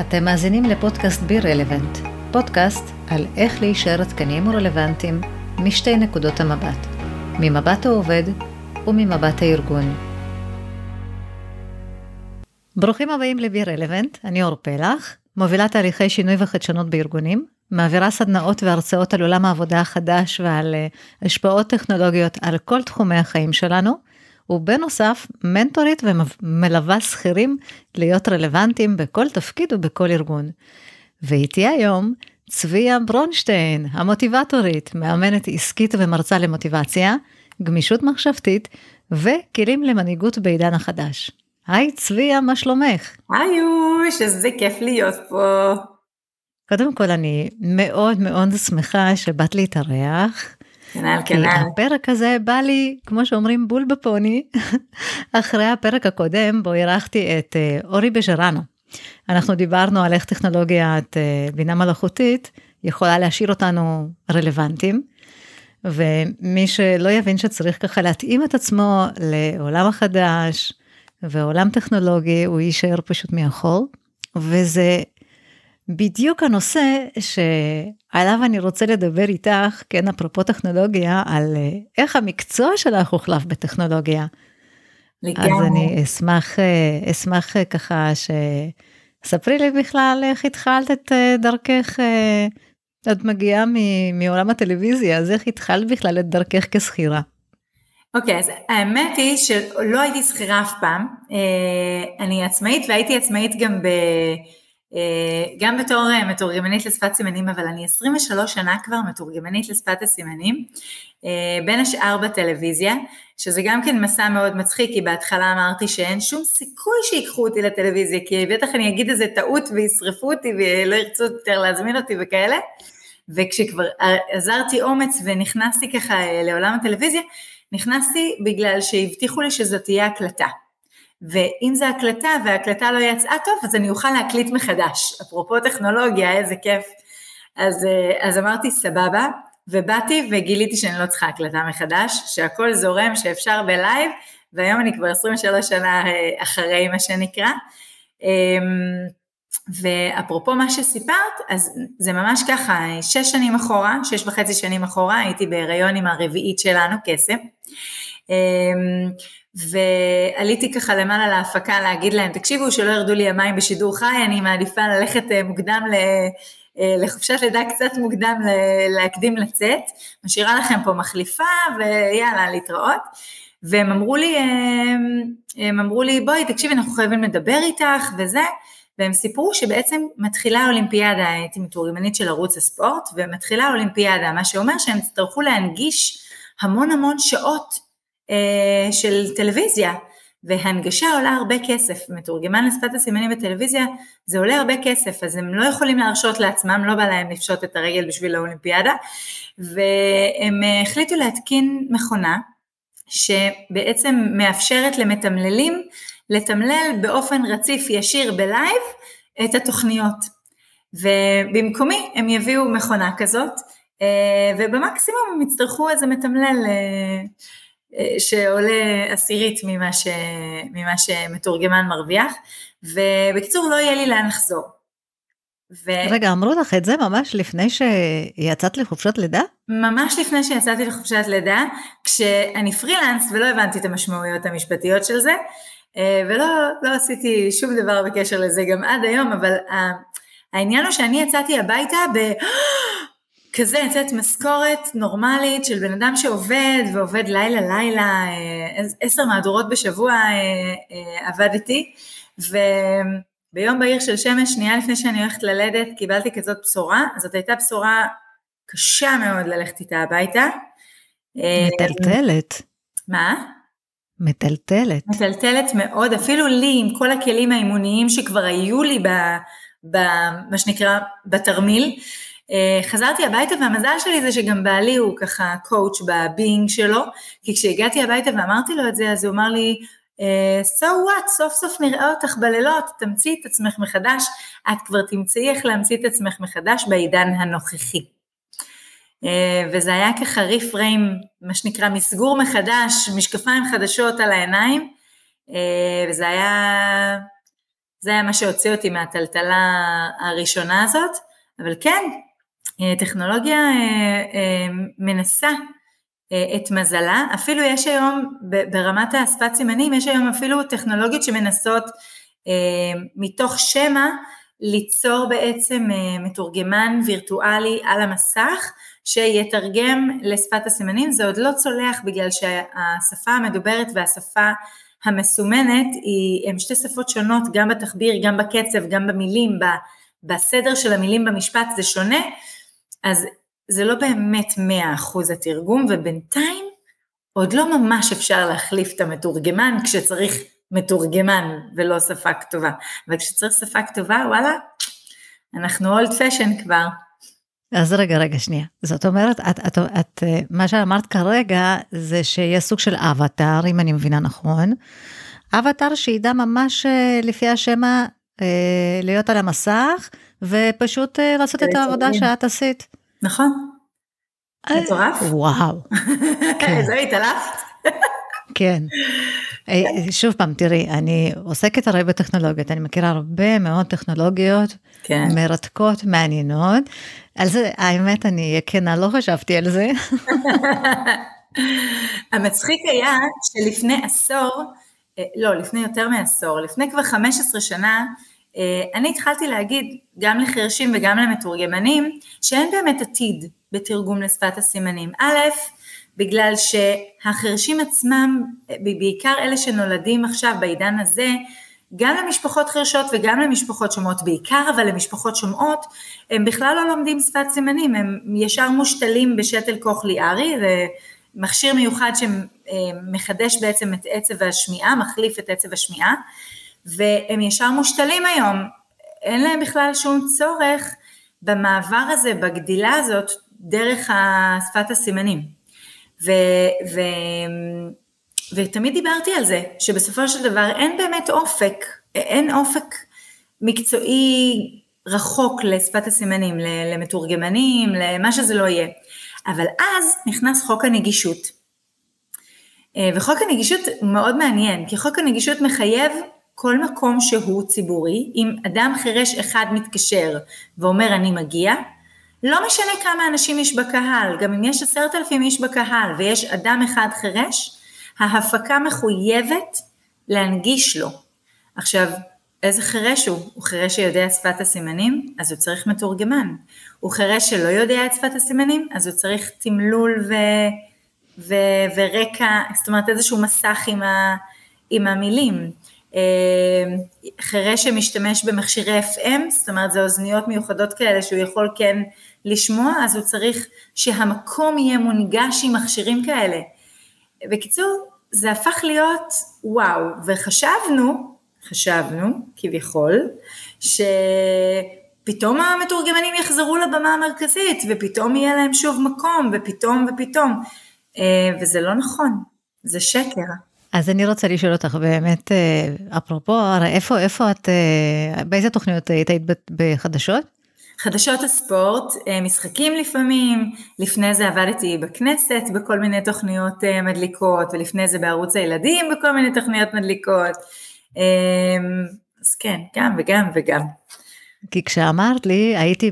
אתם מאזינים לפודקאסט בי רלוונט, פודקאסט על איך להישאר עדכניים ורלוונטיים משתי נקודות המבט, ממבט העובד וממבט הארגון. ברוכים הבאים לבי רלוונט, אני אור פלח, מובילה תהליכי שינוי וחדשנות בארגונים, מעבירה סדנאות והרצאות על עולם העבודה החדש ועל אה, השפעות טכנולוגיות על כל תחומי החיים שלנו, ובנוסף מנטורית ומלווה שכירים להיות רלוונטיים בכל תפקיד ובכל ארגון. ואיתי היום צביה ברונשטיין, המוטיבטורית, מאמנת עסקית ומרצה למוטיבציה, גמישות מחשבתית וכלים למנהיגות בעידן החדש. היי צביה, מה שלומך? היי יוש, איזה כיף להיות פה. קודם כל, אני מאוד מאוד שמחה שבאת להתארח. כנ"ל, כנ"ל. הפרק הזה בא לי, כמו שאומרים, בול בפוני, אחרי הפרק הקודם בו אירחתי את uh, אורי בז'רנו. אנחנו דיברנו על איך טכנולוגיית uh, בינה מלאכותית יכולה להשאיר אותנו רלוונטיים. ומי שלא יבין שצריך ככה להתאים את עצמו לעולם החדש ועולם טכנולוגי, הוא יישאר פשוט מאחור. וזה בדיוק הנושא שעליו אני רוצה לדבר איתך, כן, אפרופו טכנולוגיה, על אה, איך המקצוע שלך הוחלף בטכנולוגיה. לגמרי. אז אני אשמח, אה, אשמח אה, ככה שספרי לי בכלל איך התחלת את דרכך, את מגיעה מעולם הטלוויזיה, אז איך התחלת בכלל את דרכך כשכירה? אוקיי, okay, אז האמת היא שלא הייתי שכירה אף פעם, אני עצמאית והייתי עצמאית גם ב... אה, גם בתור אה, מתורגמנית לשפת סימנים, אבל אני 23 שנה כבר מתורגמנית לשפת הסימנים, אה, בין השאר בטלוויזיה, שזה גם כן מסע מאוד מצחיק, כי בהתחלה אמרתי שאין שום סיכוי שיקחו אותי לטלוויזיה, כי בטח אני אגיד איזה טעות וישרפו אותי ולא ירצו יותר להזמין אותי וכאלה, וכשכבר עזרתי אומץ ונכנסתי ככה לעולם הטלוויזיה, נכנסתי בגלל שהבטיחו לי שזאת תהיה הקלטה. ואם זה הקלטה וההקלטה לא יצאה טוב, אז אני אוכל להקליט מחדש. אפרופו טכנולוגיה, איזה כיף. אז, אה, אז אמרתי סבבה, ובאתי וגיליתי שאני לא צריכה הקלטה מחדש, שהכל זורם, שאפשר בלייב, והיום אני כבר 23 שנה אה, אחרי מה שנקרא. אמ, ואפרופו מה שסיפרת, אז זה ממש ככה, שש שנים אחורה, שש וחצי שנים אחורה, הייתי בהיריון עם הרביעית שלנו, קסם. ועליתי ככה למעלה להפקה להגיד להם, תקשיבו שלא ירדו לי המים בשידור חי, אני מעדיפה ללכת אה, מוקדם ל... אה, לחופשת לידה קצת מוקדם להקדים לצאת, משאירה לכם פה מחליפה ויאללה להתראות. והם אמרו לי, הם, הם אמרו לי בואי תקשיבי אנחנו חייבים לדבר איתך וזה, והם סיפרו שבעצם מתחילה האולימפיאדה, הייתי מתורגמנית של ערוץ הספורט, ומתחילה האולימפיאדה, מה שאומר שהם יצטרכו להנגיש המון המון שעות אה, של טלוויזיה, והנגשה עולה הרבה כסף, מתורגמן לשפת הסימנים בטלוויזיה זה עולה הרבה כסף, אז הם לא יכולים להרשות לעצמם, לא בא להם לפשוט את הרגל בשביל האולימפיאדה, והם אה, החליטו להתקין מכונה שבעצם מאפשרת למתמללים לתמלל באופן רציף ישיר בלייב את התוכניות. ובמקומי הם יביאו מכונה כזאת, אה, ובמקסימום הם יצטרכו איזה מתמלל שעולה עשירית ממה, ש... ממה שמתורגמן מרוויח, ובקיצור לא יהיה לי לאן לחזור. ו... רגע, אמרו לך את זה ממש לפני שיצאת לחופשת לידה? ממש לפני שיצאתי לחופשת לידה, כשאני פרילנס ולא הבנתי את המשמעויות המשפטיות של זה, אה, ולא לא עשיתי שום דבר בקשר לזה גם עד היום, אבל העניין הוא שאני יצאתי הביתה ב... כזה יצאת משכורת נורמלית של בן אדם שעובד ועובד לילה לילה, אה, עשר מהדורות בשבוע אה, אה, עבדתי וביום בהיר של שמש שנייה לפני שאני הולכת ללדת קיבלתי כזאת בשורה, זאת הייתה בשורה קשה מאוד ללכת איתה הביתה. מטלטלת. מה? מטלטלת. מטלטלת מאוד, אפילו לי עם כל הכלים האימוניים שכבר היו לי ב, ב, מה שנקרא בתרמיל, חזרתי הביתה והמזל שלי זה שגם בעלי הוא ככה קואוץ' בבינג שלו, כי כשהגעתי הביתה ואמרתי לו את זה אז הוא אמר לי אה, so what, סוף סוף נראה אותך בלילות, תמציא את עצמך מחדש, את כבר תמצאי איך להמציא את עצמך מחדש בעידן הנוכחי. אה, וזה היה ככה ריפריים, מה שנקרא מסגור מחדש, משקפיים חדשות על העיניים, וזה היה זה היה מה שהוציא אותי מהטלטלה הראשונה הזאת, אבל כן, אה, טכנולוגיה מנסה את מזלה, אפילו יש היום ברמת השפת סימנים, יש היום אפילו טכנולוגיות שמנסות מתוך שמע ליצור בעצם מתורגמן וירטואלי על המסך, שיתרגם לשפת הסימנים, זה עוד לא צולח בגלל שהשפה המדוברת והשפה המסומנת הם שתי שפות שונות, גם בתחביר, גם בקצב, גם במילים, בסדר של המילים במשפט זה שונה, אז זה לא באמת 100% התרגום, ובינתיים עוד לא ממש אפשר להחליף את המתורגמן כשצריך מתורגמן ולא שפה כתובה, וכשצריך שפה כתובה, וואלה, אנחנו אולד פשן כבר. אז רגע, רגע, שנייה. זאת אומרת, את, את, את, מה שאמרת כרגע זה שיש סוג של אבטאר, אם אני מבינה נכון. אבטאר שידע ממש אה, לפי אה, להיות על המסך, ופשוט אה, לעשות את העבודה שאת עשית. נכון. מטורף. וואו. כן. זהו, התעלפת. כן. שוב פעם, תראי, אני עוסקת הרי בטכנולוגיות, אני מכירה הרבה מאוד טכנולוגיות כן. מרתקות, מעניינות. על זה, האמת, אני אהיה כנה, לא חשבתי על זה. המצחיק היה שלפני עשור, אה, לא, לפני יותר מעשור, לפני כבר 15 שנה, אה, אני התחלתי להגיד גם לחרשים וגם למתורגמנים, שאין באמת עתיד בתרגום לשפת הסימנים. א', בגלל שהחרשים עצמם, בעיקר אלה שנולדים עכשיו בעידן הזה, גם למשפחות חרשות וגם למשפחות שומעות בעיקר, אבל למשפחות שומעות, הם בכלל לא לומדים שפת סימנים, הם ישר מושתלים בשתל קוכליארי, זה מכשיר מיוחד שמחדש בעצם את עצב השמיעה, מחליף את עצב השמיעה, והם ישר מושתלים היום, אין להם בכלל שום צורך במעבר הזה, בגדילה הזאת, דרך שפת הסימנים. ו, ו, ותמיד דיברתי על זה, שבסופו של דבר אין באמת אופק, אין אופק מקצועי רחוק לשפת הסימנים, למתורגמנים, למה שזה לא יהיה. אבל אז נכנס חוק הנגישות. אה, וחוק הנגישות מאוד מעניין, כי חוק הנגישות מחייב כל מקום שהוא ציבורי, אם אדם חירש אחד מתקשר ואומר אני מגיע, לא משנה כמה אנשים יש בקהל, גם אם יש עשרת אלפים איש בקהל ויש אדם אחד חירש, ההפקה מחויבת להנגיש לו. עכשיו, איזה חירש הוא? הוא חירש שיודע שפת הסימנים, אז הוא צריך מתורגמן. הוא חירש שלא יודע את שפת הסימנים, אז הוא צריך תמלול ו... ו... ורקע, זאת אומרת איזשהו מסך עם, ה... עם המילים. אה, חירש שמשתמש במכשירי FM, זאת אומרת זה אוזניות מיוחדות כאלה שהוא יכול כן לשמוע, אז הוא צריך שהמקום יהיה מונגש עם מכשירים כאלה. בקיצור, זה הפך להיות וואו, וחשבנו, חשבנו כביכול, שפתאום המתורגמנים יחזרו לבמה המרכזית, ופתאום יהיה להם שוב מקום, ופתאום ופתאום, אה, וזה לא נכון, זה שקר. אז אני רוצה לשאול אותך באמת, אה, אפרופו, הרי איפה, איפה את, אה, באיזה תוכניות היית בחדשות? חדשות הספורט, אה, משחקים לפעמים, לפני זה עבדתי בכנסת בכל מיני תוכניות מדליקות, ולפני זה בערוץ הילדים בכל מיני תוכניות מדליקות. אמ, אז כן, גם וגם וגם. כי כשאמרת לי, הייתי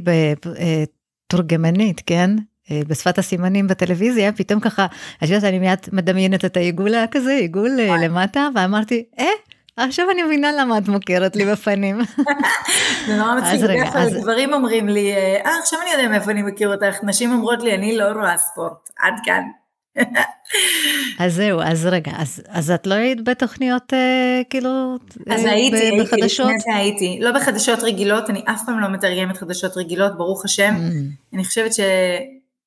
בתורגמנית, כן? אה, בשפת הסימנים בטלוויזיה, פתאום ככה, את יודעת, אני מיד מדמיינת את העיגול כזה, עיגול למטה, ואמרתי, אה, עכשיו אני מבינה למה את מוכרת לי בפנים. זה נורא מצחיק, בדרך כלל גברים אומרים לי, אה, עכשיו אני יודע מאיפה אני מכיר אותך, נשים אומרות לי, אני לא רואה ספורט, עד כאן. אז זהו, אז רגע, אז, אז את לא היית בתוכניות אה, כאילו אז אה, הייתי, ב- הייתי, בחדשות? לפני זה הייתי, לא בחדשות רגילות, אני אף פעם לא מתרגמת חדשות רגילות, ברוך השם, mm. אני חושבת ש...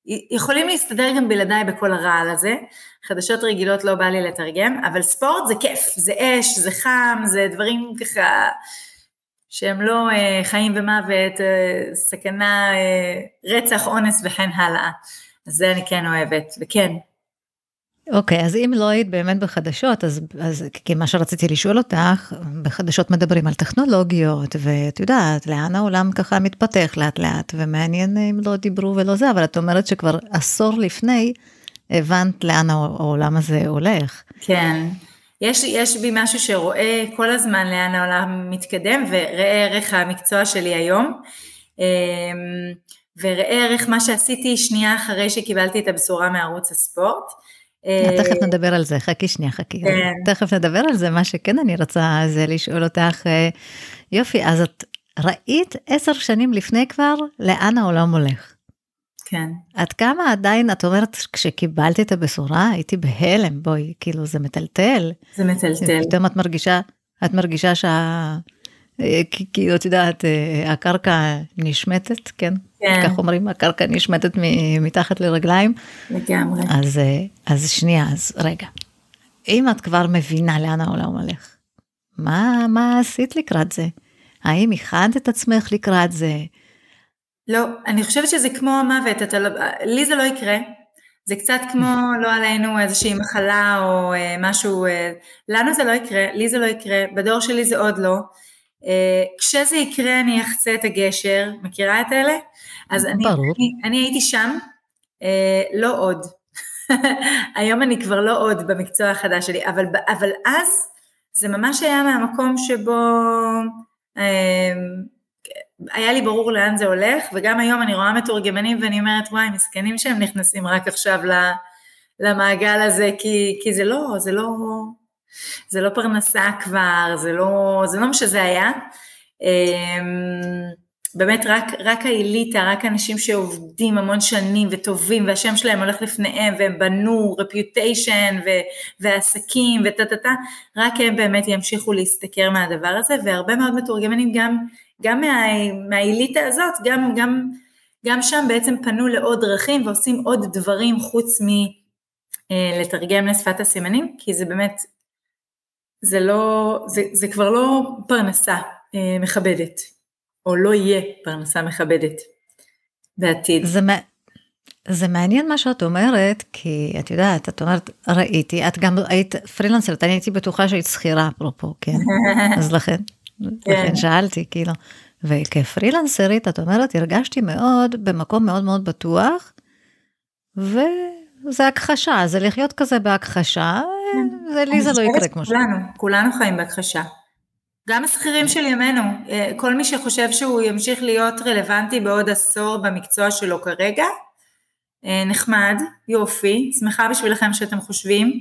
יכולים להסתדר גם בלעדיי בכל הרעל הזה, חדשות רגילות לא בא לי לתרגם, אבל ספורט זה כיף, זה אש, זה חם, זה דברים ככה שהם לא אה, חיים ומוות, אה, סכנה, אה, רצח, אונס וכן הלאה. אז זה אני כן אוהבת, וכן, אוקיי, okay, אז אם לא היית באמת בחדשות, אז, אז כי מה שרציתי לשאול אותך, בחדשות מדברים על טכנולוגיות, ואת יודעת, לאן העולם ככה מתפתח לאט לאט, ומעניין אם לא דיברו ולא זה, אבל את אומרת שכבר עשור לפני, הבנת לאן העולם הזה הולך. כן, יש, יש בי משהו שרואה כל הזמן לאן העולם מתקדם וראה ערך המקצוע שלי היום. אמ, וראה ערך מה שעשיתי שנייה אחרי שקיבלתי את הבשורה מערוץ הספורט. אה, תכף נדבר על זה, חכי שנייה, חכי. כן. תכף נדבר על זה, מה שכן אני רוצה זה לשאול אותך, אה, יופי, אז את ראית עשר שנים לפני כבר לאן העולם הולך. כן. עד כמה עדיין, את אומרת, כשקיבלת את הבשורה, הייתי בהלם, בואי, כאילו זה מטלטל. זה מטלטל. פתאום את מרגישה, את מרגישה שה... אה, כאילו, את יודעת, הקרקע נשמטת, כן? כן. כך אומרים, הקרקע נשמטת מתחת לרגליים. לגמרי. אז, אז שנייה, אז רגע. אם את כבר מבינה לאן העולם הולך, מה, מה עשית לקראת זה? האם הכנת את עצמך לקראת זה? לא, אני חושבת שזה כמו המוות, אתה, לא, לי זה לא יקרה. זה קצת כמו, לא עלינו, איזושהי מחלה או אה, משהו, אה, לנו זה לא יקרה, לי זה לא יקרה, בדור שלי זה עוד לא. אה, כשזה יקרה אני אחצה את הגשר, מכירה את אלה? אז אני, אני, אני הייתי שם, אה, לא עוד. היום אני כבר לא עוד במקצוע החדש שלי, אבל, אבל אז זה ממש היה מהמקום שבו אה, היה לי ברור לאן זה הולך, וגם היום אני רואה מתורגמנים ואני אומרת, וואי, מסכנים שהם נכנסים רק עכשיו למעגל הזה, כי, כי זה לא, זה לא, זה לא פרנסה כבר, זה לא, זה לא מה שזה היה. אמ, באמת רק, רק האליטה, רק אנשים שעובדים המון שנים וטובים והשם שלהם הולך לפניהם והם בנו רפיוטיישן ועסקים וטה טה טה, רק הם באמת ימשיכו להשתכר מהדבר הזה והרבה מאוד מתורגמנים גם, גם מה, מהאליטה הזאת, גם, גם, גם שם בעצם פנו לעוד דרכים ועושים עוד דברים חוץ מלתרגם אה, לשפת הסימנים, כי זה באמת זה לא, זה, זה כבר לא פרנסה אה, מכבדת, או לא יהיה פרנסה מכבדת בעתיד. זה, זה מעניין מה שאת אומרת, כי את יודעת, את אומרת, ראיתי, את גם היית פרילנסרית, אני הייתי בטוחה שהיית שכירה אפרופו, כן? אז לכן, כן. לכן שאלתי, כאילו. וכפרילנסרית, את אומרת, הרגשתי מאוד, במקום מאוד מאוד בטוח, וזה הכחשה, זה לחיות כזה בהכחשה, זה לי זה לא יקרה כמו ש... כולנו, כולנו חיים בהכחשה. גם השכירים של ימינו, אה, כל מי שחושב שהוא ימשיך להיות רלוונטי בעוד עשור במקצוע שלו כרגע, אה, נחמד, יופי, שמחה בשבילכם שאתם חושבים,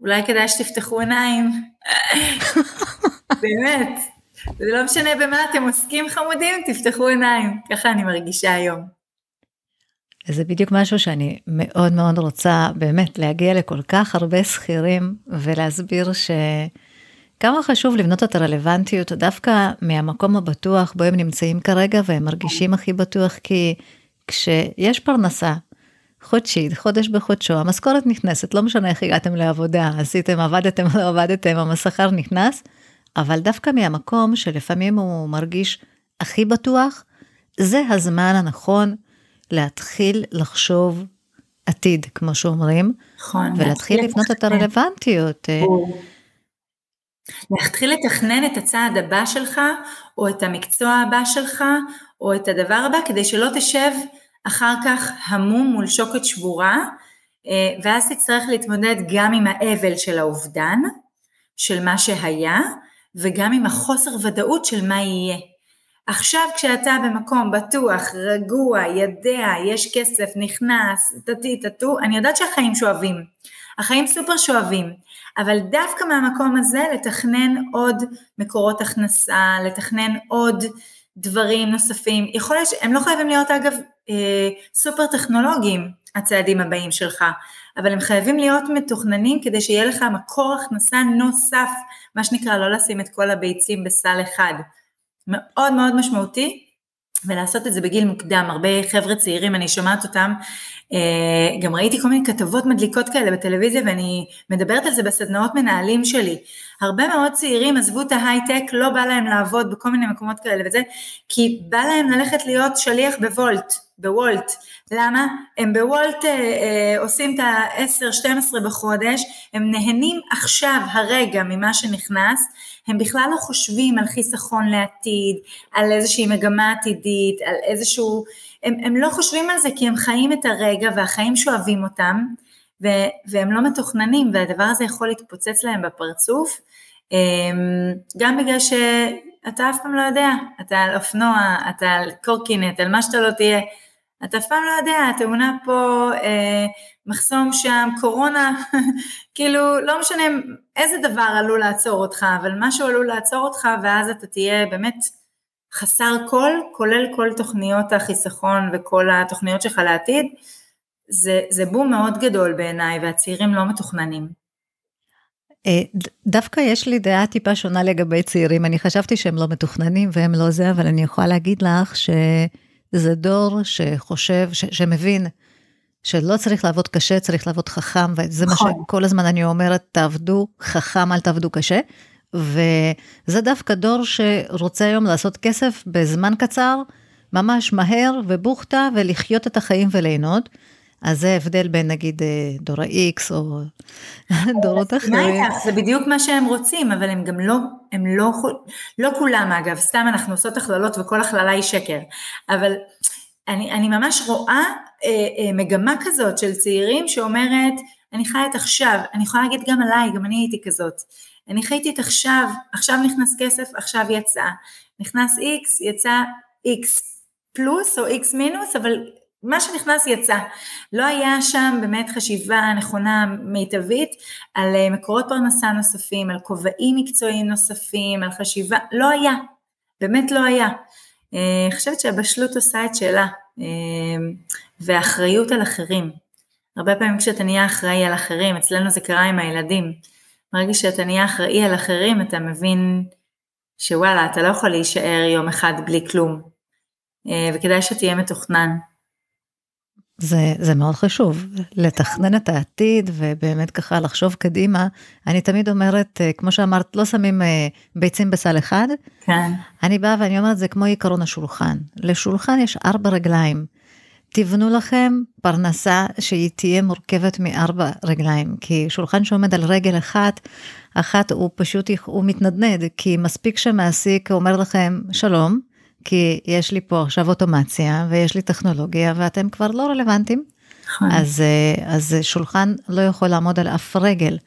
אולי כדאי שתפתחו עיניים, באמת, זה לא משנה במה אתם עוסקים חמודים, תפתחו עיניים, ככה אני מרגישה היום. זה בדיוק משהו שאני מאוד מאוד רוצה באמת להגיע לכל כך הרבה שכירים ולהסביר שכמה חשוב לבנות את הרלוונטיות דווקא מהמקום הבטוח בו הם נמצאים כרגע והם מרגישים הכי בטוח כי כשיש פרנסה חודשית, חודש בחודשו, המשכורת נכנסת, לא משנה איך הגעתם לעבודה, עשיתם, עבדתם, לא עבדתם, השכר נכנס, אבל דווקא מהמקום שלפעמים הוא מרגיש הכי בטוח, זה הזמן הנכון להתחיל לחשוב עתיד, כמו שאומרים, נכון. ולהתחיל לבנות את הרלוונטיות. אה. להתחיל לתכנן את הצעד הבא שלך, או את המקצוע הבא שלך, או את הדבר הבא, כדי שלא תשב אחר כך המום מול שוקת שבורה, אה, ואז תצטרך להתמודד גם עם האבל של האובדן, של מה שהיה, וגם עם החוסר ודאות של מה יהיה. עכשיו כשאתה במקום בטוח, רגוע, ידע, יש כסף, נכנס, טטי טטו, אני יודעת שהחיים שואבים. החיים סופר שואבים, אבל דווקא מהמקום הזה לתכנן עוד מקורות הכנסה, לתכנן עוד דברים נוספים. יכול להיות שהם לא חייבים להיות אגב אה, סופר טכנולוגיים, הצעדים הבאים שלך, אבל הם חייבים להיות מתוכננים כדי שיהיה לך מקור הכנסה נוסף, מה שנקרא לא לשים את כל הביצים בסל אחד. מאוד מאוד משמעותי, ולעשות את זה בגיל מוקדם, הרבה חבר'ה צעירים, אני שומעת אותם, אה, גם ראיתי כל מיני כתבות מדליקות כאלה בטלוויזיה ואני מדברת על זה בסדנאות מנהלים שלי. הרבה מאוד צעירים עזבו את ההייטק, לא בא להם לעבוד בכל מיני מקומות כאלה וזה, כי בא להם ללכת להיות שליח בוולט, בוולט. למה? הם בוולט אה, אה, עושים את ה-10-12 בחודש, הם נהנים עכשיו, הרגע, ממה שנכנס, הם בכלל לא חושבים על חיסכון לעתיד, על איזושהי מגמה עתידית, על איזשהו... הם, הם לא חושבים על זה כי הם חיים את הרגע והחיים שואבים אותם, והם לא מתוכננים והדבר הזה יכול להתפוצץ להם בפרצוף, אמ, גם בגלל שאתה אף פעם לא יודע, אתה על אופנוע, אתה על קורקינט, על מה שאתה לא תהיה, אתה אף פעם לא יודע, תאונה פה, אה, מחסום שם, קורונה, כאילו לא משנה איזה דבר עלול לעצור אותך, אבל משהו עלול לעצור אותך ואז אתה תהיה באמת חסר כל, כולל כל תוכניות החיסכון וכל התוכניות שלך לעתיד, זה, זה בום מאוד גדול בעיניי והצעירים לא מתוכננים. אה, דווקא יש לי דעה טיפה שונה לגבי צעירים, אני חשבתי שהם לא מתוכננים והם לא זה, אבל אני יכולה להגיד לך שזה דור שחושב, ש, שמבין שלא צריך לעבוד קשה, צריך לעבוד חכם, וזה נכון. מה שכל הזמן אני אומרת, תעבדו חכם, אל תעבדו קשה. וזה דווקא דור שרוצה היום לעשות כסף בזמן קצר, ממש מהר ובוכטה, ולחיות את החיים וליהנות. אז זה ההבדל בין נגיד אה, דור ה-X או דורות אחרים. זה בדיוק מה שהם רוצים, אבל הם גם לא, הם לא, לא כולם אגב, סתם אנחנו עושות הכללות וכל הכללה היא שקר, אבל אני, אני ממש רואה אה, אה, מגמה כזאת של צעירים שאומרת, אני חיה את עכשיו, אני יכולה להגיד גם עליי, גם אני הייתי כזאת. אני חייתי את עכשיו, עכשיו נכנס כסף, עכשיו יצא. נכנס X, יצא X פלוס או X מינוס, אבל מה שנכנס יצא. לא היה שם באמת חשיבה נכונה מיטבית על אה, מקורות פרנסה נוספים, על כובעים מקצועיים נוספים, על חשיבה, לא היה, באמת לא היה. אה, אני חושבת שהבשלות עושה את שאלה, אה, ואחריות על אחרים. הרבה פעמים כשאתה נהיה אחראי על אחרים, אצלנו זה קרה עם הילדים, ברגע שאתה נהיה אחראי על אחרים, אתה מבין שוואלה, אתה לא יכול להישאר יום אחד בלי כלום, וכדאי שתהיה מתוכנן. זה, זה מאוד חשוב, לתכנן את העתיד ובאמת ככה לחשוב קדימה. אני תמיד אומרת, אה, כמו שאמרת, לא שמים אה, ביצים בסל אחד. כן. אני באה ואני אומרת, זה כמו עיקרון השולחן. לשולחן יש ארבע רגליים. תבנו לכם פרנסה שהיא תהיה מורכבת מארבע רגליים, כי שולחן שעומד על רגל אחת, אחת הוא פשוט, הוא מתנדנד, כי מספיק שמעסיק אומר לכם, שלום, כי יש לי פה עכשיו אוטומציה ויש לי טכנולוגיה ואתם כבר לא רלוונטיים. נכון. אז, אה, אז שולחן לא יכול לעמוד על אף רגל.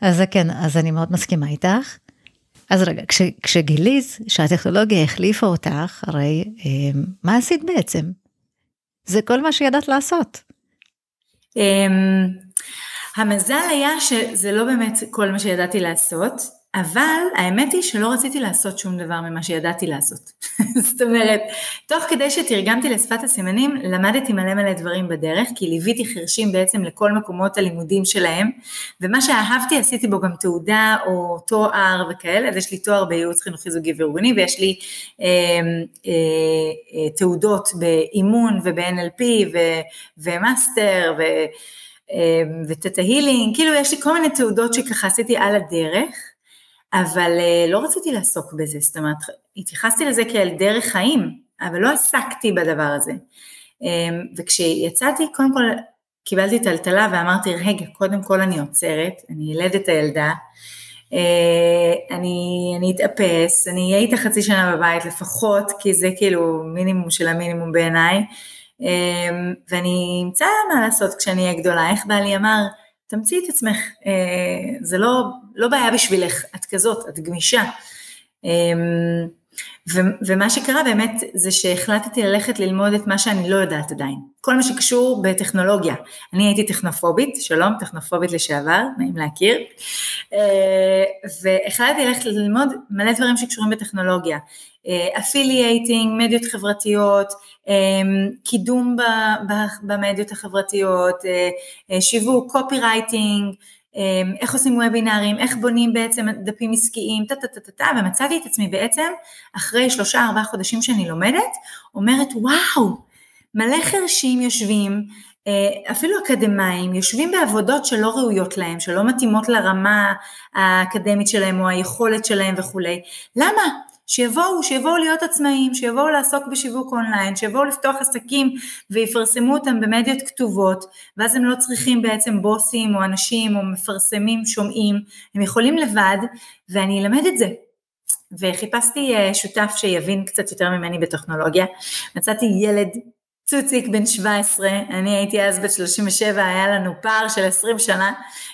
אז כן, אז אני מאוד מסכימה איתך. אז רגע, כש, כשגילית שהטכנולוגיה החליפה אותך, הרי אה, מה עשית בעצם? זה כל מה שידעת לעשות. אמ, המזל היה שזה לא באמת כל מה שידעתי לעשות. אבל האמת היא שלא רציתי לעשות שום דבר ממה שידעתי לעשות. זאת אומרת, תוך כדי שתרגמתי לשפת הסימנים, למדתי מלא מלא דברים בדרך, כי ליוויתי חרשים בעצם לכל מקומות הלימודים שלהם, ומה שאהבתי עשיתי בו גם תעודה או תואר וכאלה, אז יש לי תואר בייעוץ חינוכי זוגי וארגוני, ויש לי אה, אה, אה, תעודות באימון וב-NLP ומאסטר ו... אה, ו theta healing, כאילו יש לי כל מיני תעודות שככה עשיתי על הדרך, אבל אה, לא רציתי לעסוק בזה, זאת אומרת, התייחסתי לזה כאל דרך חיים, אבל לא עסקתי בדבר הזה. אמ, וכשיצאתי, קודם כל קיבלתי טלטלה ואמרתי, רגע, קודם כל אני עוצרת, אני אלד את הילדה, אה, אני, אני אתאפס, אני אהיה איתה חצי שנה בבית לפחות, כי זה כאילו מינימום של המינימום בעיניי, אמ, ואני אמצא מה לעשות כשאני אהיה גדולה, איך בעלי אמר, תמציאי את עצמך, אה, זה לא, לא בעיה בשבילך, את כזאת, את גמישה. אמ, ו- ומה שקרה באמת זה שהחלטתי ללכת ללמוד את מה שאני לא יודעת עדיין, כל מה שקשור בטכנולוגיה. אני הייתי טכנופובית, שלום, טכנופובית לשעבר, נעים להכיר, אה, והחלטתי ללכת ללמוד מלא דברים שקשורים בטכנולוגיה, affiliating, אה, מדיות חברתיות, אמ, קידום במדיות החברתיות, אה, שיווק, copywriting, אמ, איך עושים וובינארים, איך בונים בעצם דפים עסקיים, טה טה טה טה טה, ומצאתי את עצמי בעצם, אחרי שלושה ארבעה חודשים שאני לומדת, אומרת וואו, מלא חרשים יושבים, אה, אפילו אקדמאים, יושבים בעבודות שלא ראויות להם, שלא מתאימות לרמה האקדמית שלהם או היכולת שלהם וכולי. למה? שיבואו, שיבואו להיות עצמאים, שיבואו לעסוק בשיווק אונליין, שיבואו לפתוח עסקים ויפרסמו אותם במדיות כתובות, ואז הם לא צריכים בעצם בוסים או אנשים או מפרסמים שומעים, הם יכולים לבד, ואני אלמד את זה. וחיפשתי אה, שותף שיבין קצת יותר ממני בטכנולוגיה, מצאתי ילד צוציק בן 17, אני הייתי אז בת 37, היה לנו פער של 20 שנה,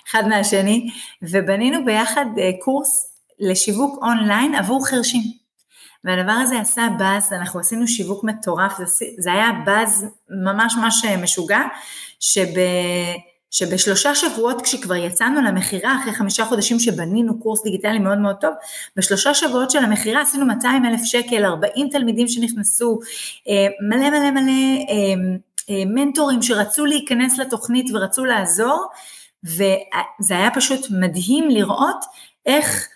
אחד מהשני, ובנינו ביחד אה, קורס לשיווק אונליין עבור חרשים. והדבר הזה עשה באז, אנחנו עשינו שיווק מטורף, זה, זה היה באז ממש ממש אה, משוגע, שב... שבשלושה שבועות כשכבר יצאנו למכירה, אחרי חמישה חודשים שבנינו קורס דיגיטלי מאוד מאוד טוב, בשלושה שבועות של המכירה עשינו 200 אלף שקל, 40 תלמידים שנכנסו, אה, מלא מלא מלא אה, מנטורים שרצו להיכנס לתוכנית ורצו לעזור, וזה היה פשוט מדהים לראות איך,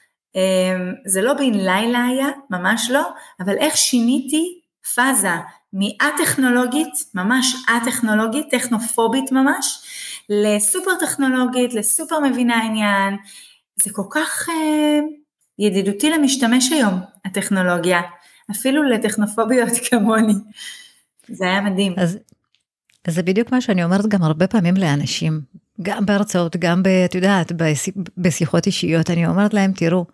זה לא בן לילה היה, ממש לא, אבל איך שיניתי פאזה מא-טכנולוגית, ממש א-טכנולוגית, טכנופובית ממש, לסופר טכנולוגית, לסופר מבינה עניין, זה כל כך אה, ידידותי למשתמש היום, הטכנולוגיה, אפילו לטכנופוביות כמוני, זה היה מדהים. אז, אז זה בדיוק מה שאני אומרת גם הרבה פעמים לאנשים, גם בהרצאות, גם, ב, את יודעת, בשיחות אישיות, אני אומרת להם, תראו,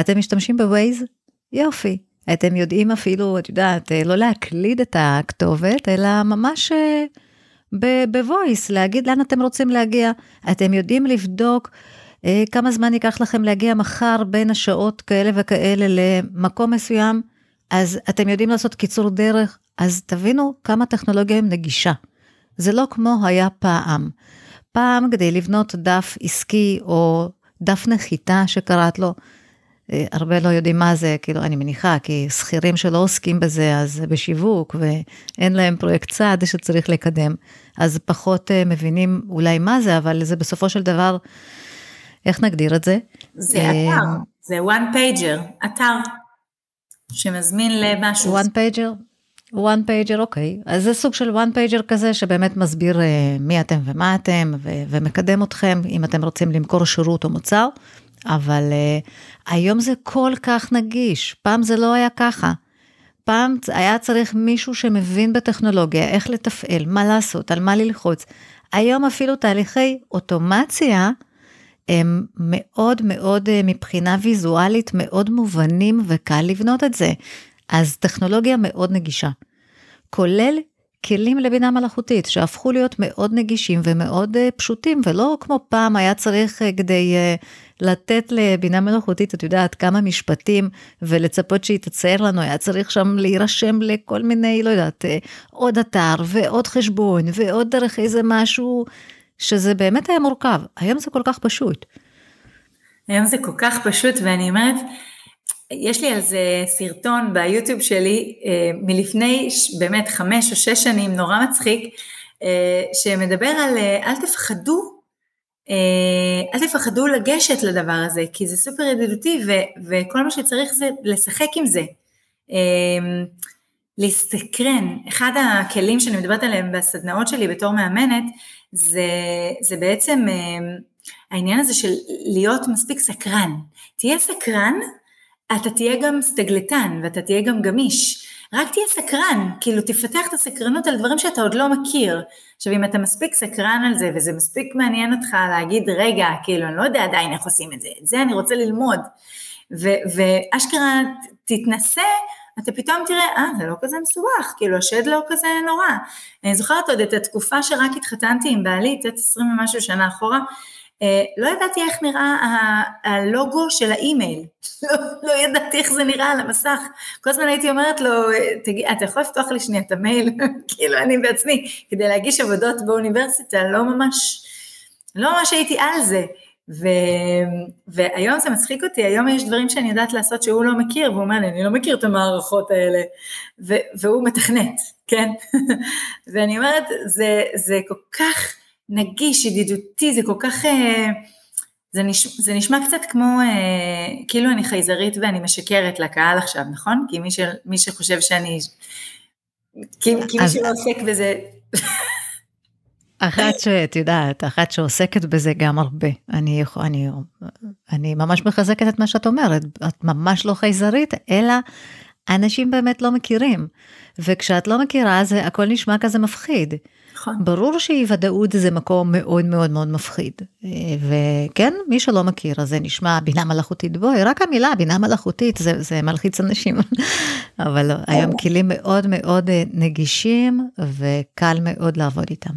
אתם משתמשים בווייז? יופי. אתם יודעים אפילו, את יודעת, לא להקליד את הכתובת, אלא ממש אה, בוויס, להגיד לאן אתם רוצים להגיע. אתם יודעים לבדוק אה, כמה זמן ייקח לכם להגיע מחר בין השעות כאלה וכאלה למקום מסוים, אז אתם יודעים לעשות קיצור דרך, אז תבינו כמה טכנולוגיה היא נגישה. זה לא כמו היה פעם. פעם כדי לבנות דף עסקי או דף נחיתה שקראת לו, אה, הרבה לא יודעים מה זה, כאילו, אני מניחה, כי שכירים שלא עוסקים בזה, אז בשיווק, ואין להם פרויקט צעד שצריך לקדם, אז פחות אה, מבינים אולי מה זה, אבל זה בסופו של דבר, איך נגדיר את זה? זה אה, אתר, זה one pager, אתר שמזמין למשהו. one pager? One pager, אוקיי. אז זה סוג של one pager כזה שבאמת מסביר מי אתם ומה אתם, ו- ומקדם אתכם, אם אתם רוצים למכור שירות או מוצר. אבל uh, היום זה כל כך נגיש, פעם זה לא היה ככה. פעם היה צריך מישהו שמבין בטכנולוגיה, איך לתפעל, מה לעשות, על מה ללחוץ. היום אפילו תהליכי אוטומציה הם מאוד מאוד אה, מבחינה ויזואלית מאוד מובנים וקל לבנות את זה. אז טכנולוגיה מאוד נגישה. כולל כלים לבינה מלאכותית שהפכו להיות מאוד נגישים ומאוד uh, פשוטים ולא כמו פעם היה צריך uh, כדי uh, לתת לבינה מלאכותית, את יודעת, כמה משפטים ולצפות שהיא תצייר לנו, היה צריך שם להירשם לכל מיני, לא יודעת, עוד אתר ועוד חשבון ועוד דרך איזה משהו, שזה באמת היה מורכב. היום זה כל כך פשוט. היום זה כל כך פשוט ואני אומרת, יש לי על זה סרטון ביוטיוב שלי אה, מלפני באמת חמש או שש שנים, נורא מצחיק, אה, שמדבר על אה, אל תפחדו, אל תפחדו לגשת לדבר הזה, כי זה סופר ידידותי ו- וכל מה שצריך זה לשחק עם זה. להסתקרן, אחד הכלים שאני מדברת עליהם בסדנאות שלי בתור מאמנת, זה, זה בעצם העניין הזה של להיות מספיק סקרן. תהיה סקרן אתה תהיה גם סטגלטן ואתה תהיה גם גמיש. רק תהיה סקרן, כאילו תפתח את הסקרנות על דברים שאתה עוד לא מכיר. עכשיו אם אתה מספיק סקרן על זה וזה מספיק מעניין אותך להגיד רגע, כאילו אני לא יודע עדיין איך עושים את זה, את זה אני רוצה ללמוד. ו- ואשכרה תתנסה, אתה פתאום תראה, אה זה לא כזה מסובך, כאילו השד לא כזה נורא. אני זוכרת עוד את התקופה שרק התחתנתי עם בעלי, את 20 ומשהו שנה אחורה, לא ידעתי איך נראה הלוגו של האימייל, לא, לא ידעתי איך זה נראה על המסך, כל הזמן הייתי אומרת לו, תגיד, אתה יכול לפתוח לי שנייה את המייל, כאילו אני בעצמי, כדי להגיש עבודות באוניברסיטה, לא ממש, לא ממש הייתי על זה, ו, והיום זה מצחיק אותי, היום יש דברים שאני יודעת לעשות שהוא לא מכיר, והוא אומר לי, אני לא מכיר את המערכות האלה, ו, והוא מתכנת, כן? ואני אומרת, זה, זה כל כך, נגיש, ידידותי, זה כל כך... אה, זה, נש, זה נשמע קצת כמו, אה, כאילו אני חייזרית ואני משקרת לקהל עכשיו, נכון? כי מי, ש, מי שחושב שאני... כי, כי מי שלא עוסק בזה... אחת שאת יודעת, אחת שעוסקת בזה גם הרבה. אני, אני, אני ממש מחזקת את מה שאת אומרת, את ממש לא חייזרית, אלא אנשים באמת לא מכירים. וכשאת לא מכירה, זה הכל נשמע כזה מפחיד. נכון. ברור שאי ודאות זה מקום מאוד מאוד מאוד מפחיד. וכן, מי שלא מכיר, אז זה נשמע בינה מלאכותית. בואי, רק המילה בינה מלאכותית, זה, זה מלחיץ אנשים. אבל לא, היום כלים מאוד מאוד נגישים, וקל מאוד לעבוד איתם.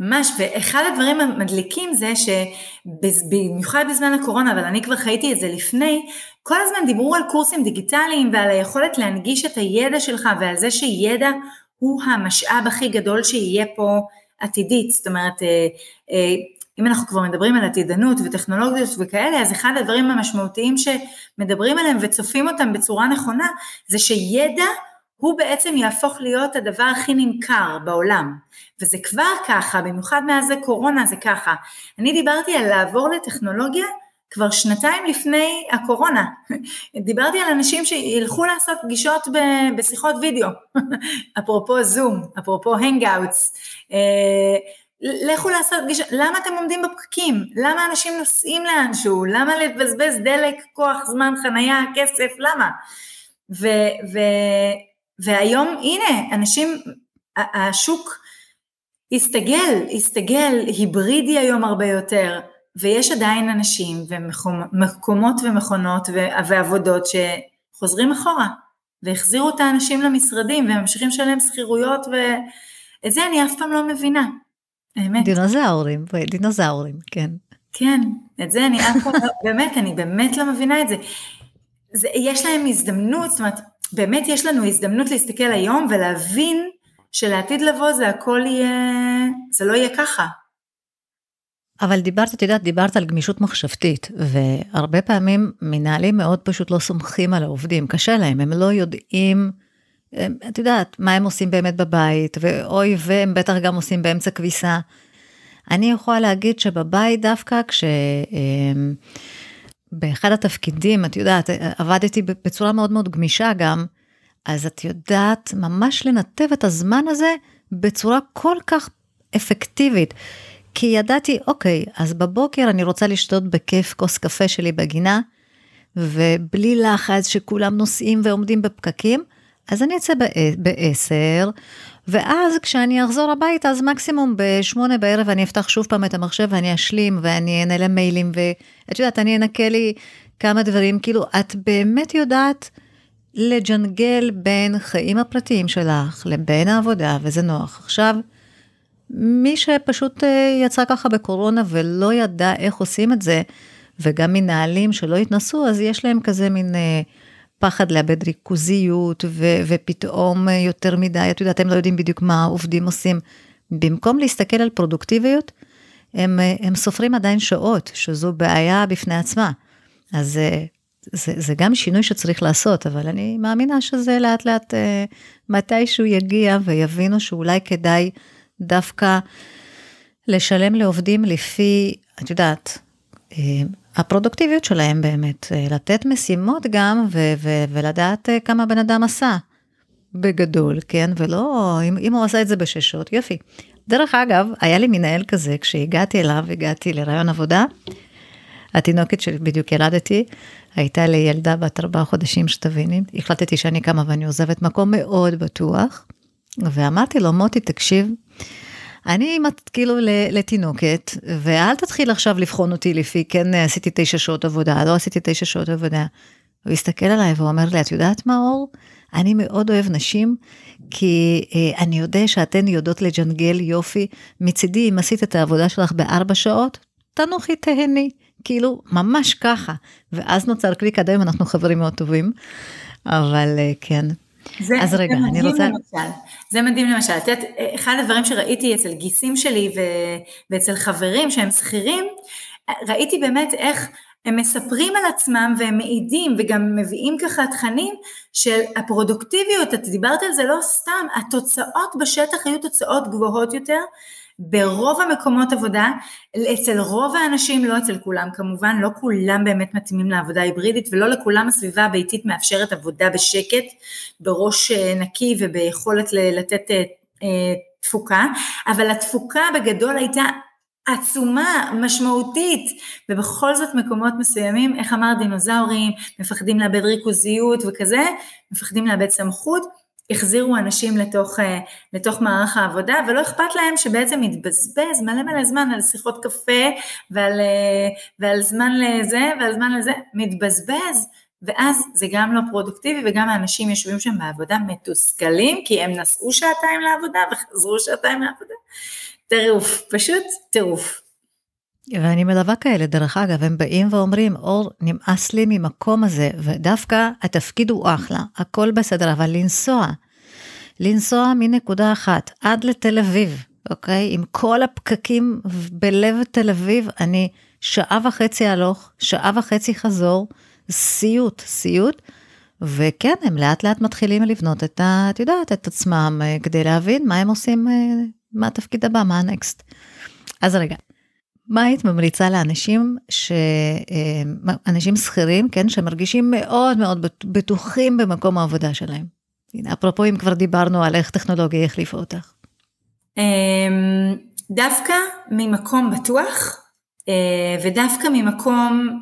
ממש, ואחד הדברים המדליקים זה שבמיוחד בזמן הקורונה, אבל אני כבר חייתי את זה לפני, כל הזמן דיברו על קורסים דיגיטליים ועל היכולת להנגיש את הידע שלך ועל זה שידע הוא המשאב הכי גדול שיהיה פה עתידית, זאת אומרת, אה, אה, אם אנחנו כבר מדברים על עתידנות וטכנולוגיות וכאלה, אז אחד הדברים המשמעותיים שמדברים עליהם וצופים אותם בצורה נכונה, זה שידע הוא בעצם יהפוך להיות הדבר הכי נמכר בעולם. וזה כבר ככה, במיוחד מאז הקורונה זה ככה. אני דיברתי על לעבור לטכנולוגיה כבר שנתיים לפני הקורונה. דיברתי על אנשים שילכו לעשות פגישות בשיחות וידאו, אפרופו זום, אפרופו Hangouts. אה, לכו לעשות פגישות, למה אתם עומדים בפקקים? למה אנשים נוסעים לאנשהו? למה לבזבז דלק, כוח, זמן, חנייה, כסף? למה? ו- ו- והיום הנה, אנשים, השוק הסתגל, הסתגל, היברידי היום הרבה יותר, ויש עדיין אנשים ומקומות ומכונות ועבודות שחוזרים אחורה, והחזירו את האנשים למשרדים וממשיכים לשלם שכירויות, ואת זה אני אף פעם לא מבינה, האמת. דינוזאורים, דינוזאורים, כן. כן, את זה אני אף פעם לא, באמת, אני באמת לא מבינה את זה. זה. יש להם הזדמנות, זאת אומרת, באמת יש לנו הזדמנות להסתכל היום ולהבין שלעתיד לבוא זה הכל יהיה, זה לא יהיה ככה. אבל דיברת, את יודעת, דיברת על גמישות מחשבתית, והרבה פעמים מנהלים מאוד פשוט לא סומכים על העובדים, קשה להם, הם לא יודעים, הם, את יודעת, מה הם עושים באמת בבית, ואוי, והם בטח גם עושים באמצע כביסה. אני יכולה להגיד שבבית דווקא כש... אמ, באחד התפקידים, את יודעת, עבדתי בצורה מאוד מאוד גמישה גם, אז את יודעת ממש לנתב את הזמן הזה בצורה כל כך אפקטיבית. כי ידעתי, אוקיי, אז בבוקר אני רוצה לשתות בכיף כוס קפה שלי בגינה, ובלי לחץ שכולם נוסעים ועומדים בפקקים, אז אני אצא ב-10, ואז כשאני אחזור הביתה, אז מקסימום ב-8 בערב אני אפתח שוב פעם את המחשב ואני אשלים ואני אענה למיילים, ואת יודעת, אני אנקה לי כמה דברים, כאילו, את באמת יודעת לג'נגל בין חיים הפרטיים שלך לבין העבודה, וזה נוח. עכשיו, מי שפשוט אה, יצא ככה בקורונה ולא ידע איך עושים את זה, וגם מנהלים שלא התנסו, אז יש להם כזה מין אה, פחד לאבד ריכוזיות, ו- ופתאום אה, יותר מדי, את יודעת, הם לא יודעים בדיוק מה העובדים עושים. במקום להסתכל על פרודוקטיביות, הם, הם סופרים עדיין שעות, שזו בעיה בפני עצמה. אז זה, זה גם שינוי שצריך לעשות, אבל אני מאמינה שזה לאט לאט מתישהו יגיע ויבינו שאולי כדאי דווקא לשלם לעובדים לפי, את יודעת, אה, הפרודוקטיביות שלהם באמת, אה, לתת משימות גם ו- ו- ולדעת אה, כמה בן אדם עשה בגדול, כן? ולא, אם, אם הוא עשה את זה בשש שעות, יופי. דרך אגב, היה לי מנהל כזה, כשהגעתי אליו, הגעתי לרעיון עבודה, התינוקת שלי בדיוק ילדתי, הייתה לי ילדה בת ארבעה חודשים, שתביני, החלטתי שאני קמה ואני עוזבת מקום מאוד בטוח, ואמרתי לו, מוטי, תקשיב, אני כאילו לתינוקת, ואל תתחיל עכשיו לבחון אותי לפי, כן עשיתי תשע שעות עבודה, לא עשיתי תשע שעות עבודה. הוא הסתכל עליי ואומר לי, את יודעת מה אור? אני מאוד אוהב נשים, כי אה, אני יודע שאתן יודעות לג'נגל יופי. מצידי, אם עשית את העבודה שלך בארבע שעות, תנוחי תהני. כאילו, ממש ככה. ואז נוצר קליק, עד היום אנחנו חברים מאוד טובים, אבל אה, כן. זה, אז רגע, זה אני רוצה... למשל, זה מדהים למשל, את יודעת, אחד הדברים שראיתי אצל גיסים שלי ו... ואצל חברים שהם שכירים, ראיתי באמת איך הם מספרים על עצמם והם מעידים וגם מביאים ככה תכנים של הפרודוקטיביות, את דיברת על זה לא סתם, התוצאות בשטח היו תוצאות גבוהות יותר ברוב המקומות עבודה, אצל רוב האנשים, לא אצל כולם כמובן, לא כולם באמת מתאימים לעבודה היברידית ולא לכולם הסביבה הביתית מאפשרת עבודה בשקט, בראש אה, נקי וביכולת לתת אה, אה, תפוקה, אבל התפוקה בגדול הייתה עצומה, משמעותית, ובכל זאת מקומות מסוימים, איך אמר דינוזאורים, מפחדים לאבד ריכוזיות וכזה, מפחדים לאבד סמכות, החזירו אנשים לתוך, אה, לתוך מערך העבודה, ולא אכפת להם שבעצם מתבזבז מלא מלא זמן על שיחות קפה, ועל, אה, ועל זמן לזה, ועל זמן לזה, מתבזבז, ואז זה גם לא פרודוקטיבי, וגם האנשים יושבים שם בעבודה מתוסכלים, כי הם נסעו שעתיים לעבודה וחזרו שעתיים לעבודה. טירוף, פשוט טירוף. ואני מלווה כאלה, דרך אגב, הם באים ואומרים, אור, נמאס לי ממקום הזה, ודווקא התפקיד הוא אחלה, הכל בסדר, אבל לנסוע, לנסוע מנקודה אחת עד לתל אביב, אוקיי? עם כל הפקקים בלב תל אביב, אני שעה וחצי הלוך, שעה וחצי חזור, סיוט, סיוט. וכן, הם לאט לאט מתחילים לבנות את ה... את יודעת, את עצמם, אה, כדי להבין מה הם עושים, אה, מה התפקיד הבא, מה הנקסט. אז רגע, מה היית ממליצה לאנשים, ש... אה, אנשים שכירים, כן, שמרגישים מאוד מאוד בטוחים במקום העבודה שלהם? הנה, אפרופו אם כבר דיברנו על איך טכנולוגיה החליפה אותך. אמ, דווקא ממקום בטוח, ודווקא ממקום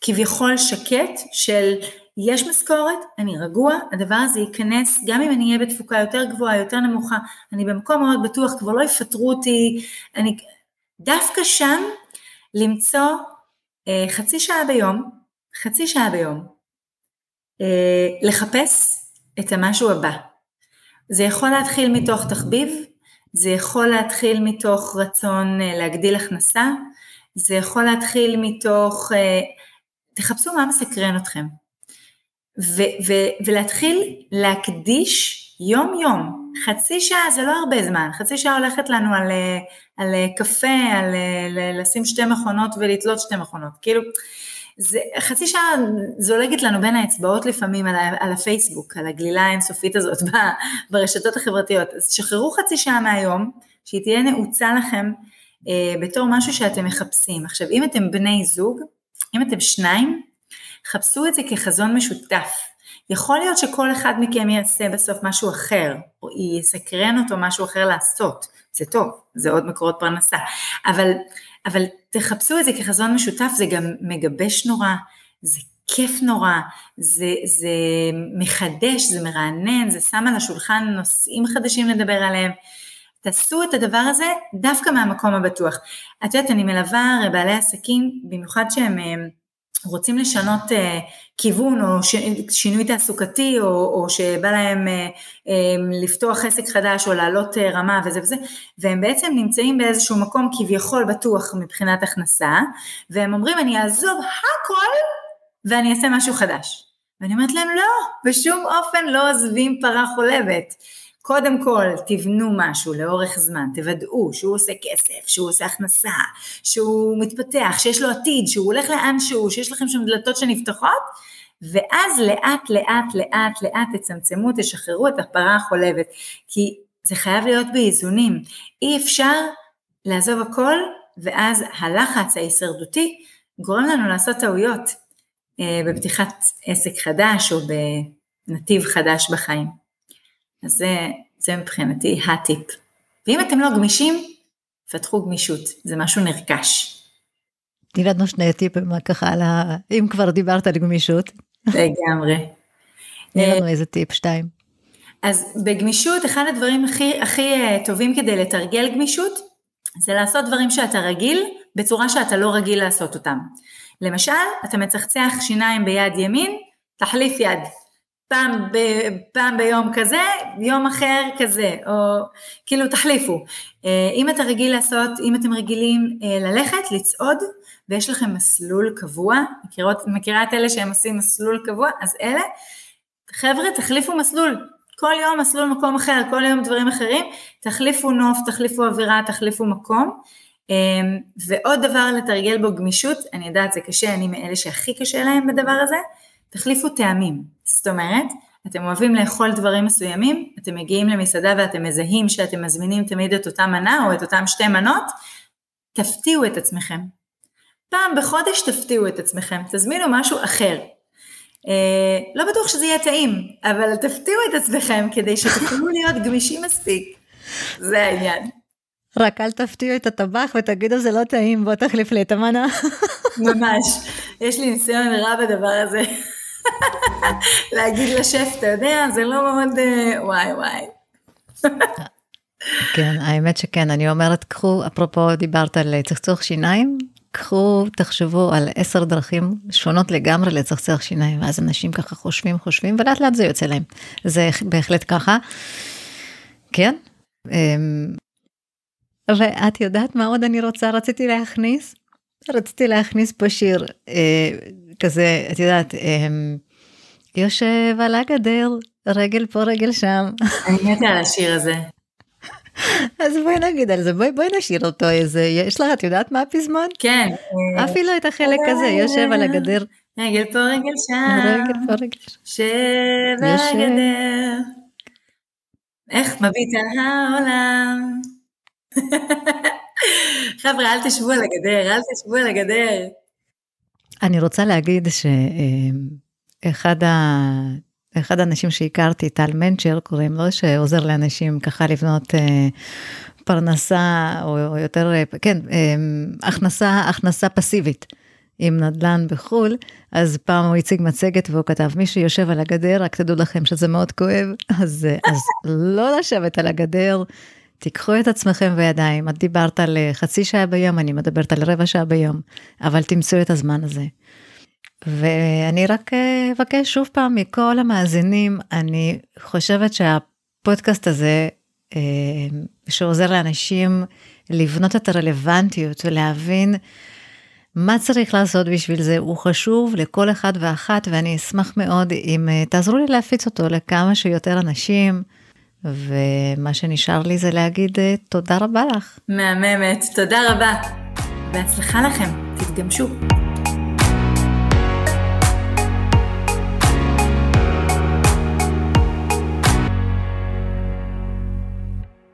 כביכול שקט של יש משכורת, אני רגוע, הדבר הזה ייכנס, גם אם אני אהיה בתפוקה יותר גבוהה, יותר נמוכה, אני במקום מאוד בטוח, כבר לא יפטרו אותי, אני... דווקא שם למצוא אה, חצי שעה ביום, חצי שעה ביום, אה, לחפש את המשהו הבא. זה יכול להתחיל מתוך תחביב, זה יכול להתחיל מתוך רצון אה, להגדיל הכנסה, זה יכול להתחיל מתוך אה, תחפשו מה מסקרן אתכם. ו- ו- ולהתחיל להקדיש יום יום, חצי שעה זה לא הרבה זמן, חצי שעה הולכת לנו על, על קפה, על לשים שתי מכונות ולתלות שתי מכונות, כאילו זה, חצי שעה זולגת לנו בין האצבעות לפעמים על, על הפייסבוק, על הגלילה האינסופית הזאת ברשתות החברתיות, אז שחררו חצי שעה מהיום, שהיא תהיה נעוצה לכם אה, בתור משהו שאתם מחפשים. עכשיו אם אתם בני זוג, אם אתם שניים, חפשו את זה כחזון משותף. יכול להיות שכל אחד מכם יעשה בסוף משהו אחר, או יסקרן אותו משהו אחר לעשות, זה טוב, זה עוד מקורות פרנסה, אבל, אבל תחפשו את זה כחזון משותף, זה גם מגבש נורא, זה כיף נורא, זה, זה מחדש, זה מרענן, זה שם על השולחן נושאים חדשים לדבר עליהם. תעשו את הדבר הזה דווקא מהמקום הבטוח. את יודעת, אני מלווה בעלי עסקים, במיוחד שהם אה, רוצים לשנות uh, כיוון או ש, שינוי תעסוקתי או, או שבא להם uh, um, לפתוח עסק חדש או לעלות uh, רמה וזה וזה והם בעצם נמצאים באיזשהו מקום כביכול בטוח מבחינת הכנסה והם אומרים אני אעזוב הכל ואני אעשה משהו חדש. ואני אומרת להם לא בשום אופן לא עוזבים פרה חולבת קודם כל תבנו משהו לאורך זמן, תוודאו שהוא עושה כסף, שהוא עושה הכנסה, שהוא מתפתח, שיש לו עתיד, שהוא הולך לאן שהוא, שיש לכם שם דלתות שנפתחות, ואז לאט לאט לאט לאט תצמצמו, תשחררו את הפרה החולבת, כי זה חייב להיות באיזונים, אי אפשר לעזוב הכל, ואז הלחץ ההישרדותי גורם לנו לעשות טעויות אה, בפתיחת עסק חדש או בנתיב חדש בחיים. אז זה, זה מבחינתי הטיפ. ואם אתם לא גמישים, פתחו גמישות, זה משהו נרכש. תני לנו שני טיפים ככה על ה... אם כבר דיברת על גמישות. לגמרי. תני לנו איזה טיפ, שתיים. אז בגמישות, אחד הדברים הכי, הכי אה, טובים כדי לתרגל גמישות, זה לעשות דברים שאתה רגיל, בצורה שאתה לא רגיל לעשות אותם. למשל, אתה מצחצח שיניים ביד ימין, תחליף יד. פעם, ב, פעם ביום כזה, יום אחר כזה, או כאילו תחליפו. אה, אם אתה רגיל לעשות, אם אתם רגילים אה, ללכת, לצעוד, ויש לכם מסלול קבוע, מכירות, מכירה את אלה שהם עושים מסלול קבוע? אז אלה, חבר'ה תחליפו מסלול, כל יום מסלול מקום אחר, כל יום דברים אחרים, תחליפו נוף, תחליפו אווירה, תחליפו מקום. אה, ועוד דבר לתרגל בו גמישות, אני יודעת זה קשה, אני מאלה שהכי קשה להם בדבר הזה, תחליפו טעמים. זאת אומרת, אתם אוהבים לאכול דברים מסוימים, אתם מגיעים למסעדה ואתם מזהים שאתם מזמינים תמיד את אותה מנה או את אותם שתי מנות, תפתיעו את עצמכם. פעם בחודש תפתיעו את עצמכם, תזמינו משהו אחר. אה, לא בטוח שזה יהיה טעים, אבל תפתיעו את עצמכם כדי שתוכלו להיות גמישים מספיק. זה העניין. רק אל תפתיעו את הטבח ותגידו זה לא טעים, בוא תחליף לי את המנה. ממש, יש לי ניסיון רע בדבר הזה. להגיד לשף, אתה יודע, זה לא מאוד אה, וואי וואי. כן, האמת שכן, אני אומרת, קחו, אפרופו דיברת על צחצוח שיניים, קחו, תחשבו על עשר דרכים שונות לגמרי לצחצח שיניים, ואז אנשים ככה חושבים, חושבים, ולאט לאט זה יוצא להם. זה בהחלט ככה. כן. אמ, ואת יודעת מה עוד אני רוצה? רציתי להכניס? רציתי להכניס פה שיר אה, כזה, את יודעת, אה, יושב על הגדר, רגל פה רגל שם. אני מתה על השיר הזה. אז בואי נגיד על זה, בואי בואי נשאיר אותו איזה, יש לך, את יודעת מה הפזמון? כן. אפילו את החלק הזה, יושב על הגדר. רגל פה רגל שם. רגל פה רגל שם. שב על הגדר. איך מביט על העולם. חבר'ה, אל תשבו על הגדר, אל תשבו על הגדר. אני רוצה להגיד שאחד ה... אחד האנשים שהכרתי, טל מנצ'ר, קוראים לו, שעוזר לאנשים ככה לבנות אה, פרנסה, או, או יותר, אה, כן, אה, הכנסה, הכנסה פסיבית עם נדל"ן בחו"ל, אז פעם הוא הציג מצגת והוא כתב, מי שיושב על הגדר, רק תדעו לכם שזה מאוד כואב, אז, אה, אז לא לשבת על הגדר, תיקחו את עצמכם בידיים, את דיברת על אה, חצי שעה ביום, אני מדברת על רבע שעה ביום, אבל תמצאו את הזמן הזה. ואני רק אה, אבקש שוב פעם מכל המאזינים, אני חושבת שהפודקאסט הזה, אה, שעוזר לאנשים לבנות את הרלוונטיות ולהבין מה צריך לעשות בשביל זה, הוא חשוב לכל אחד ואחת, ואני אשמח מאוד אם תעזרו לי להפיץ אותו לכמה שיותר אנשים. ומה שנשאר לי זה להגיד אה, תודה רבה לך. מהממת, תודה רבה. בהצלחה לכם, תתגמשו.